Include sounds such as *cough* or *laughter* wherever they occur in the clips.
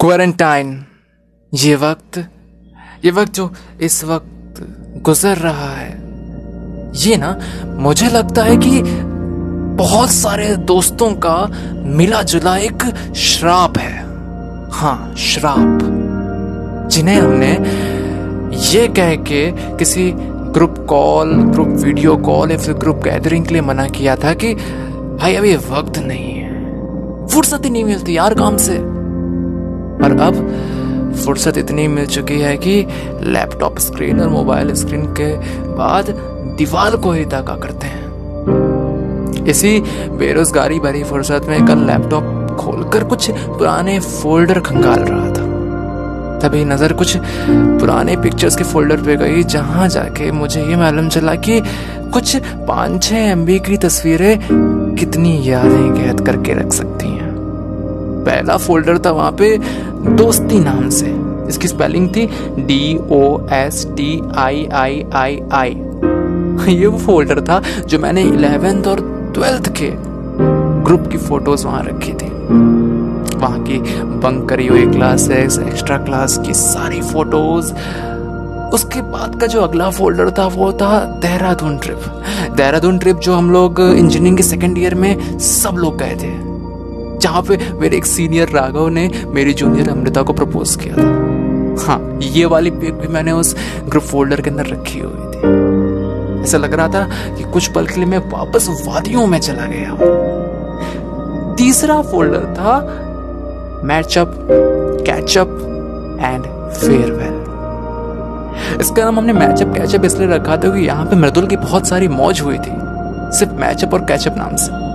Quarantine. ये वक्त ये वक्त जो इस वक्त गुजर रहा है, ये ना मुझे लगता है कि बहुत सारे दोस्तों का मिला जुला एक श्राप है। हाँ श्राप। जिन्हें हमने ये कह के किसी group call, group video call या फिर ग्रुप गैदरिंग के लिए मना किया था कि, भाई अभी वक्त नहीं है। फुर्सत ही नहीं मिलती यार काम से। और अब फुर्सत इतनी मिल चुकी है कि लैपटॉप स्क्रीन और मोबाइल स्क्रीन के बाद दीवार को ही ताका करते हैं। इसी बेरोजगारी भरी फुर्सत में कल लैपटॉप खोलकर कुछ पुराने फोल्डर खंगाल रहा था। तभी नज़र कुछ पुराने पिक्चर्स के फोल्डर पे गई, जहाँ जाके मुझे ये मालूम चला कि कुछ पाँच छह एम की तस्वीरें कितनी यादें कैद करके रख सकती हैं। पहला फोल्डर था वहाँ पे दोस्ती नाम से। इसकी स्पेलिंग थी D O S T I I I I ये वो फोल्डर था जो मैंने इलेवेंथ और ट्वेल्थ के ग्रुप की फ़ोटोज़ वहाँ रखी थी। वहाँ की बंक करी हुई क्लासेस एक्स्ट्रा क्लास की सारी फ़ोटोज़ उसके बाद का जो अगला फोल्डर था वो था देहरादून ट्रिप देहरादून ट्रिप जो हम लोग इंजीनियरिंग के सेकेंड ईयर में सब लोग गए थे। जहाँ पे मेरे एक सीनियर राघव ने मेरी जूनियर अमृता को प्रपोज किया था। हाँ ये वाली पिक भी मैंने उस ग्रुप फोल्डर के अंदर रखी हुई थी। ऐसा लग रहा था कि कुछ पल के लिए मैं वापस वादियों में चला गया तीसरा फोल्डर था मैचअप कैचअप एंड फेयरवेल इसका नाम हमने मैचअप कैचअप इसलिए रखा था क्योंकि यहाँ पे मृदुल की बहुत सारी मौज हुई थी, सिर्फ़ मैचअप और कैचअप नाम से।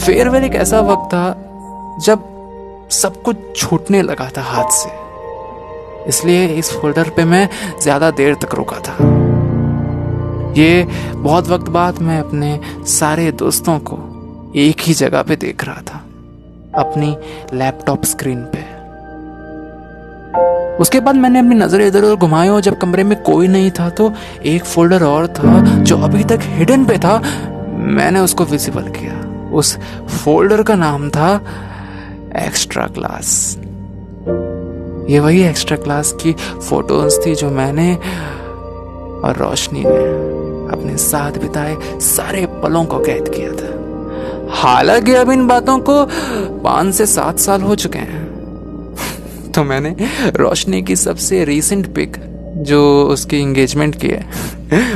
फेयरवेल एक ऐसा वक्त था जब सब कुछ छूटने लगा था हाथ से। इसलिए इस फोल्डर पे मैं ज़्यादा देर तक रुका था। ये बहुत वक्त बाद मैं अपने सारे दोस्तों को एक ही जगह पे देख रहा था, अपनी लैपटॉप स्क्रीन पे। उसके बाद मैंने अपनी नज़र इधर उधर घुमाई और जब कमरे में कोई नहीं था तो एक फोल्डर और था जो अभी तक हिडन पे था, मैंने उसको विजिबल किया। उस फोल्डर का नाम था एक्स्ट्रा क्लास। ये वही एक्स्ट्रा क्लास की फ़ोटोज़ थी जो मैंने और रोशनी ने अपने साथ बिताए, सारे पलों को कैद किया था। हालाँकि अब इन बातों को पाँच से सात साल हो चुके हैं। *laughs* तो मैंने रोशनी की सबसे रीसेंट पिक जो उसकी इंगेजमेंट की है,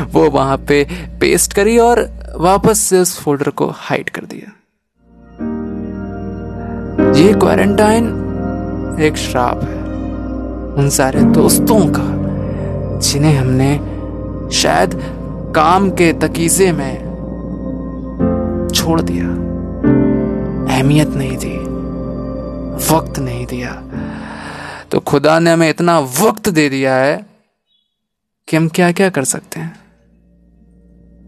*laughs* वो वहाँ पे पेस्ट करी और वापस से उस फोल्डर को हाइड कर दिया। ये क्वारंटाइन एक श्राप है। उन सारे दोस्तों का, जिन्हें हमने शायद काम के तकीजे में छोड़ दिया। अहमियत नहीं दी, वक्त नहीं दिया। तो खुदा ने हमें इतना वक्त दे दिया है कि हम क्या क्या कर सकते हैं।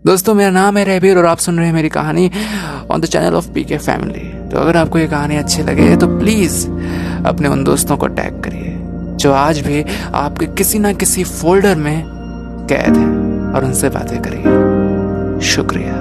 दोस्तों, मेरा नाम है रहबीर और आप सुन रहे हैं मेरी कहानी on the channel of P K family तो अगर आपको ये कहानी अच्छी लगे तो प्लीज़ अपने उन दोस्तों को टैग करिए, जो आज भी आपके किसी ना किसी फोल्डर में कैद है और उनसे बातें करिए। शुक्रिया।